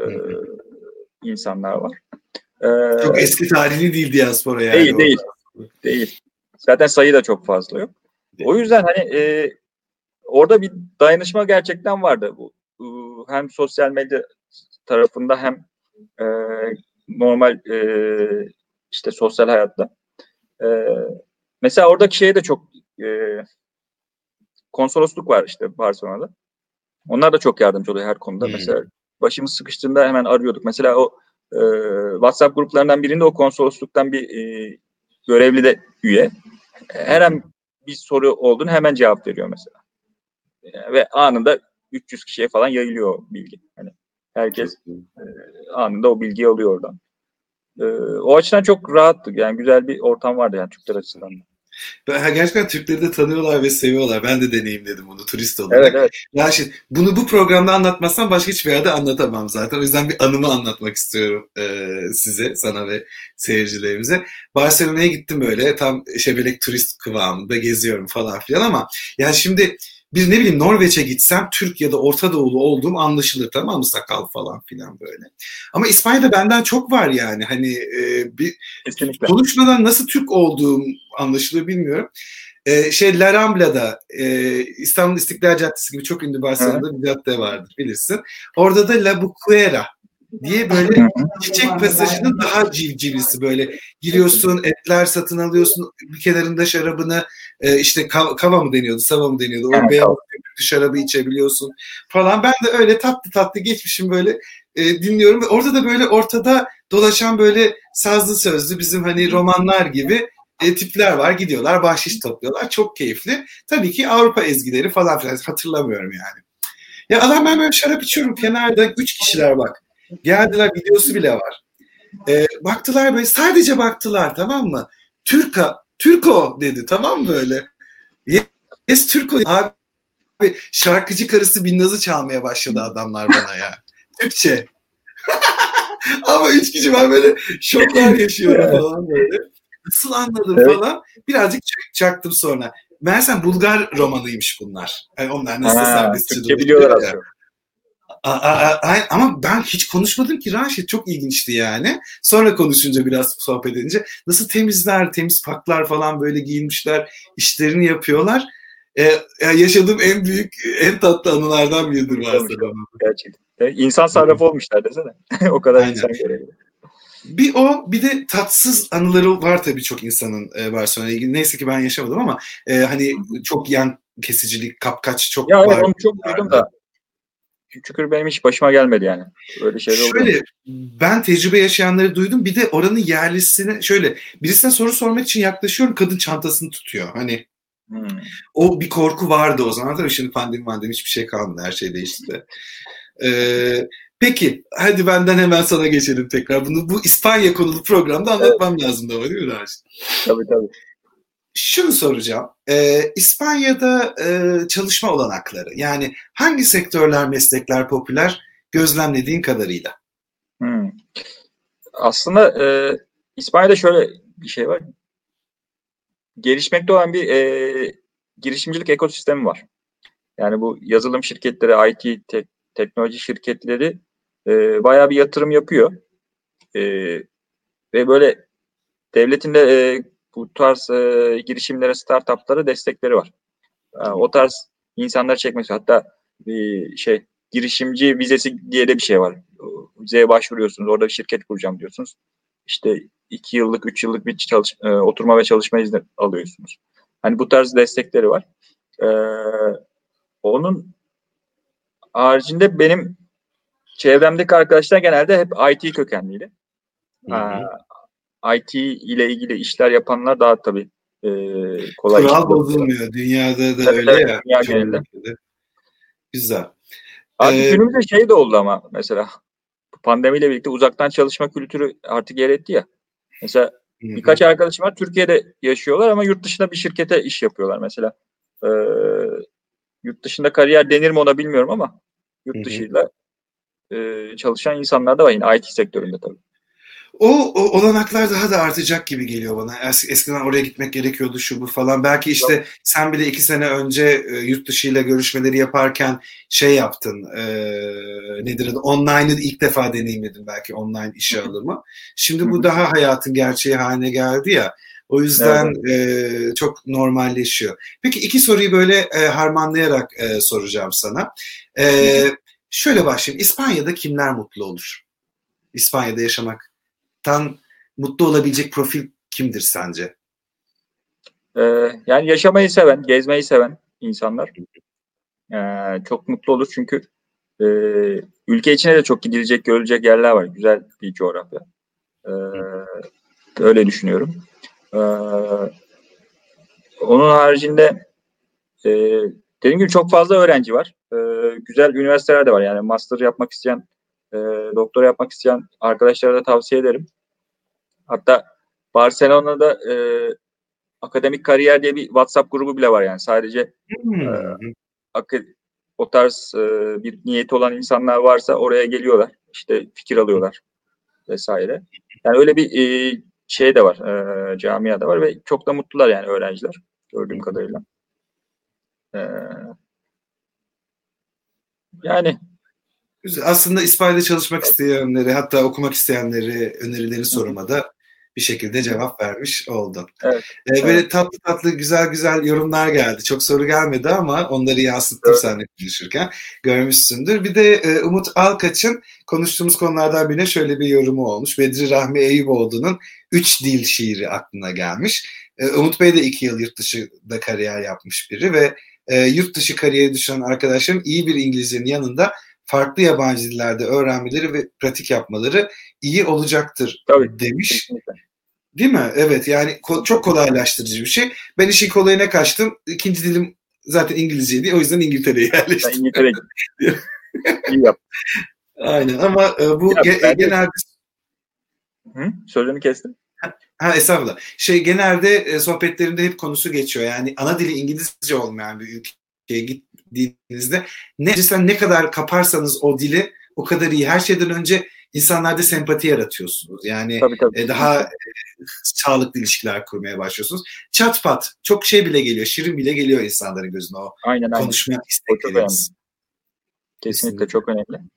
insanlar var. E, çok eski tarihli değil diaspora yani. Değil, değil. Değil. Zaten sayı da çok fazla yok. O yüzden hani e, orada bir dayanışma gerçekten vardı. Bu hem sosyal medya tarafında hem e, normal e, işte sosyal hayatta. E, mesela oradaki şeye de çok e, konsolosluk var işte Barcelona'da. Onlar da çok yardımcı oluyor her konuda. Hmm. Mesela başımız sıkıştığında hemen arıyorduk. Mesela o e, WhatsApp gruplarından birinde o konsolosluktan bir e, görevli de üye. Her an bir soru olduğunu hemen cevap veriyor mesela. Ve anında 300 kişiye falan yayılıyor bilgi. Hani herkes e, anında o bilgiyi alıyor oradan. E, o açıdan çok rahattık. Yani güzel bir ortam vardı yani Türkler açısından. Ben, gerçekten Türkleri de tanıyorlar ve seviyorlar. Ben de deneyimledim bunu turist olarak. Evet, evet. Ya şimdi bunu bu programda anlatmazsam başka hiçbir yerde anlatamam zaten. O yüzden bir anımı anlatmak istiyorum e, size, sana ve seyircilerimize. Barcelona'ya gittim böyle tam şebelek turist kıvamında geziyorum falan filan ama yani şimdi bir ne bileyim Norveç'e gitsem Türk ya da Orta Doğulu olduğum anlaşılır tamam mı sakal falan filan böyle. Ama İspanya'da benden çok var yani hani e, bir Kesinlikle. konuşmadan nasıl Türk olduğum anlaşılır bilmiyorum. E, şey La Rambla'da e, İstanbul İstiklal Caddesi gibi çok ünlü Barcelona'da bir cadde vardır bilirsin. Orada da La Bucuera diye böyle çiçek pasajının daha civcivlisi böyle. Giriyorsun etler satın alıyorsun bir kenarında şarabını e, işte kav, kava mı deniyordu sava mı deniyordu? O beyaz köpüklü şarabı içebiliyorsun falan. Ben de öyle tatlı tatlı geçmişim böyle e, dinliyorum ve orada da böyle ortada dolaşan böyle sazlı sözlü bizim hani romanlar gibi e, tipler var. Gidiyorlar bahşiş topluyorlar. Çok keyifli. Tabii ki Avrupa ezgileri falan filan hatırlamıyorum yani. Ya adam ben böyle şarap içiyorum kenarda üç kişiler bak Geldiler videosu bile var. E, baktılar böyle sadece baktılar tamam mı? Türka, Türko dedi tamam mı böyle? Yes Türko abi şarkıcı karısı Binnaz'ı çalmaya başladı adamlar bana ya. Türkçe. Ama üç kişi ben böyle şoklar yaşıyorum falan böyle. Nasıl anladım evet. falan. Birazcık çaktım sonra. Meğersem Bulgar romanıymış bunlar. Yani onlar nasıl serbestçi Türkçe biliyorlar aslında ama ben hiç konuşmadım ki Raşit çok ilginçti yani. Sonra konuşunca biraz sohbet edince nasıl temizler, temiz paklar falan böyle giyinmişler, işlerini yapıyorlar. Ee, yaşadığım en büyük, en tatlı anılardan biridir Barcelona. Gerçekten. İnsan sarrafı olmuşlar desene. o kadar Aynen. insan görevli. Bir o bir de tatsız anıları var tabii çok insanın e, Barcelona'ya ilgili. Neyse ki ben yaşamadım ama e, hani çok yan kesicilik, kapkaç çok ya var. Ya onu çok duydum da şükür benim hiç başıma gelmedi yani. Öyle şeyler oldu. Şöyle ben tecrübe yaşayanları duydum. Bir de oranın yerlisine şöyle birisine soru sormak için yaklaşıyorum. Kadın çantasını tutuyor. Hani hmm. o bir korku vardı o zaman. Tabii şimdi pandemi pandemi hiçbir şey kalmadı. Her şey değişti. Ee, peki hadi benden hemen sana geçelim tekrar. Bunu bu İspanya konulu programda anlatmam evet. lazım da değil mi Raşit? Tabii tabii şunu soracağım. Ee, İspanya'da e, çalışma olanakları yani hangi sektörler, meslekler popüler gözlemlediğin kadarıyla? Hmm. Aslında e, İspanya'da şöyle bir şey var. Gelişmekte olan bir e, girişimcilik ekosistemi var. Yani bu yazılım şirketleri, IT, te- teknoloji şirketleri e, bayağı bir yatırım yapıyor. E, ve böyle devletin de e, bu tarz e, girişimlere, startuplara destekleri var. E, o tarz insanlar çekmek istiyor. Hatta bir şey girişimci vizesi diye de bir şey var. Vizeye başvuruyorsunuz. Orada bir şirket kuracağım diyorsunuz. İşte iki yıllık, üç yıllık bir çalış, e, oturma ve çalışma izni alıyorsunuz. Hani bu tarz destekleri var. E, onun haricinde benim çevremdeki arkadaşlar genelde hep IT kökenliydi. Hı IT ile ilgili işler yapanlar daha tabii e, kolay. Kural bozulmuyor. Dünyada da tabii, öyle tabii, ya. Dünya genelinde. Güzel. Abi ee, günümüzde şey de oldu ama mesela pandemiyle birlikte uzaktan çalışma kültürü artık yer etti ya. Mesela hı birkaç arkadaşım var Türkiye'de yaşıyorlar ama yurt dışında bir şirkete iş yapıyorlar mesela. E, yurt dışında kariyer denir mi ona bilmiyorum ama yurt dışıyla e, çalışan insanlar da var yine IT sektöründe tabii. O, o olanaklar daha da artacak gibi geliyor bana. Es, eskiden oraya gitmek gerekiyordu şu bu falan. Belki işte sen bile iki sene önce e, yurt dışıyla görüşmeleri yaparken şey yaptın. E, nedir adı? Online'ı ilk defa deneyimledin belki online işe alımı. Şimdi bu daha hayatın gerçeği haline geldi ya. O yüzden evet. e, çok normalleşiyor. Peki iki soruyu böyle e, harmanlayarak e, soracağım sana. E, şöyle başlayayım. İspanya'da kimler mutlu olur? İspanya'da yaşamaktan mutlu olabilecek profil kimdir sence? Ee, yani yaşamayı seven, gezmeyi seven insanlar ee, çok mutlu olur çünkü e, ülke içine de çok gidilecek, görülecek yerler var. Güzel bir coğrafya. Ee, öyle düşünüyorum. Ee, onun haricinde dediğim gibi çok fazla öğrenci var. Güzel üniversiteler de var. Yani master yapmak isteyen, e, doktora yapmak isteyen arkadaşlara da tavsiye ederim. Hatta Barcelona'da e, akademik kariyer diye bir WhatsApp grubu bile var yani. Sadece hmm. e, o tarz e, bir niyeti olan insanlar varsa oraya geliyorlar. İşte fikir alıyorlar vesaire. Yani öyle bir e, şey de var, e, camia da var ve çok da mutlular yani öğrenciler gördüğüm kadarıyla. E, yani. Aslında İspanya'da çalışmak isteyenleri hatta okumak isteyenleri önerileri soruma da bir şekilde cevap vermiş oldun. Evet. Ee, böyle tatlı tatlı güzel güzel yorumlar geldi. Çok soru gelmedi ama onları yansıttım evet. seninle konuşurken. Görmüşsündür. Bir de e, Umut Alkaç'ın konuştuğumuz konulardan birine şöyle bir yorumu olmuş. Bedri Rahmi Eyüboğlu'nun Üç Dil şiiri aklına gelmiş. E, Umut Bey de iki yıl yurt dışında kariyer yapmış biri ve e, yurt dışı kariyeri düşünen arkadaşların iyi bir İngilizcenin yanında farklı yabancı dillerde öğrenmeleri ve pratik yapmaları iyi olacaktır Tabii, demiş. Kesinlikle. Değil mi? Evet yani ko- çok kolaylaştırıcı bir şey. Ben işin kolayına kaçtım. İkinci dilim zaten İngilizceydi. O yüzden İngiltere'ye yerleştim. İngiltere'ye İyi yap. Aynen ama e, bu ya, ge- genelde... Hı? Sözünü kestim. Ha estağfurullah. Şey genelde e, sohbetlerinde hep konusu geçiyor. Yani ana dili İngilizce olmayan bir ülkeye gittiğinizde ne sen ne kadar kaparsanız o dili o kadar iyi. Her şeyden önce insanlarda sempati yaratıyorsunuz. Yani tabii, tabii. E, daha e, sağlıklı ilişkiler kurmaya başlıyorsunuz. Çat pat çok şey bile geliyor, şirin bile geliyor insanların gözüne o aynen, konuşma aynen. istekleriniz. Kesinlikle çok önemli.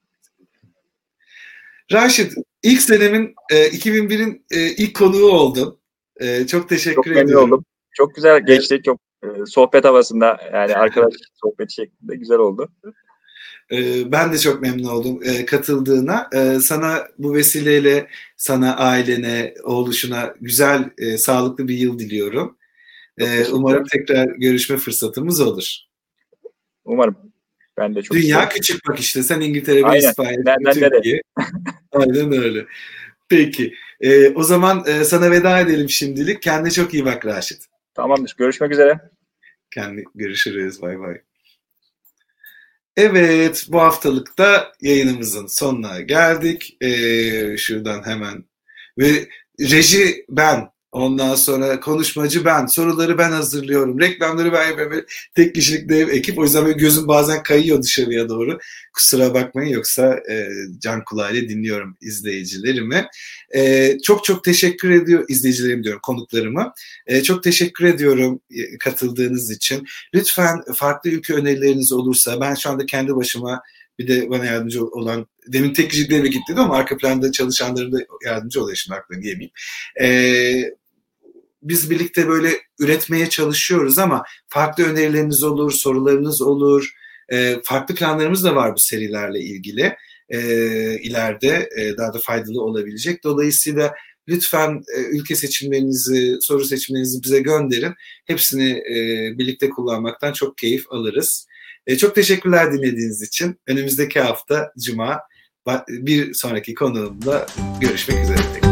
Raşit, ilk senemin e, 2001'in e, ilk konuğu oldun. E, çok teşekkür çok ediyorum. Oldum. Çok güzel geçti. Çok e, sohbet havasında yani arkadaş sohbeti şeklinde güzel oldu. E, ben de çok memnun oldum e, katıldığına. E, sana bu vesileyle sana, ailene, oğluşuna güzel, e, sağlıklı bir yıl diliyorum. Umarım tekrar görüşme fırsatımız olur. Umarım. Ben de çok Dünya isterim. küçük bak işte. Sen İngiltere ve İspanya, Türkiye. Aynen öyle. Peki. O zaman e, sana veda edelim şimdilik. Kendine çok iyi bak Raşit. Tamamdır. Görüşmek üzere. Kendi görüşürüz. Bay bay. Evet, bu haftalıkta yayınımızın sonuna geldik. Ee, şuradan hemen ve reji ben, Ondan sonra konuşmacı ben, soruları ben hazırlıyorum, reklamları ben yapıyorum. Tek kişilik dev ekip. O yüzden böyle gözüm bazen kayıyor dışarıya doğru. Kusura bakmayın yoksa e, can kulağıyla dinliyorum izleyicilerimi. E, çok çok teşekkür ediyor izleyicilerim diyorum konuklarıma. E, çok teşekkür ediyorum e, katıldığınız için. Lütfen farklı ülke önerileriniz olursa ben şu anda kendi başıma bir de bana yardımcı olan demin tek kişilik devre gitti ama arka planda çalışanların da yardımcı oluyor şimdi aklına diyemeyeyim. Ee, biz birlikte böyle üretmeye çalışıyoruz ama farklı önerileriniz olur, sorularınız olur. E, farklı planlarımız da var bu serilerle ilgili. E, ileride e, daha da faydalı olabilecek. Dolayısıyla lütfen e, ülke seçimlerinizi, soru seçimlerinizi bize gönderin. Hepsini e, birlikte kullanmaktan çok keyif alırız. E, çok teşekkürler dinlediğiniz için. Önümüzdeki hafta Cuma bir sonraki konuğumda görüşmek üzere.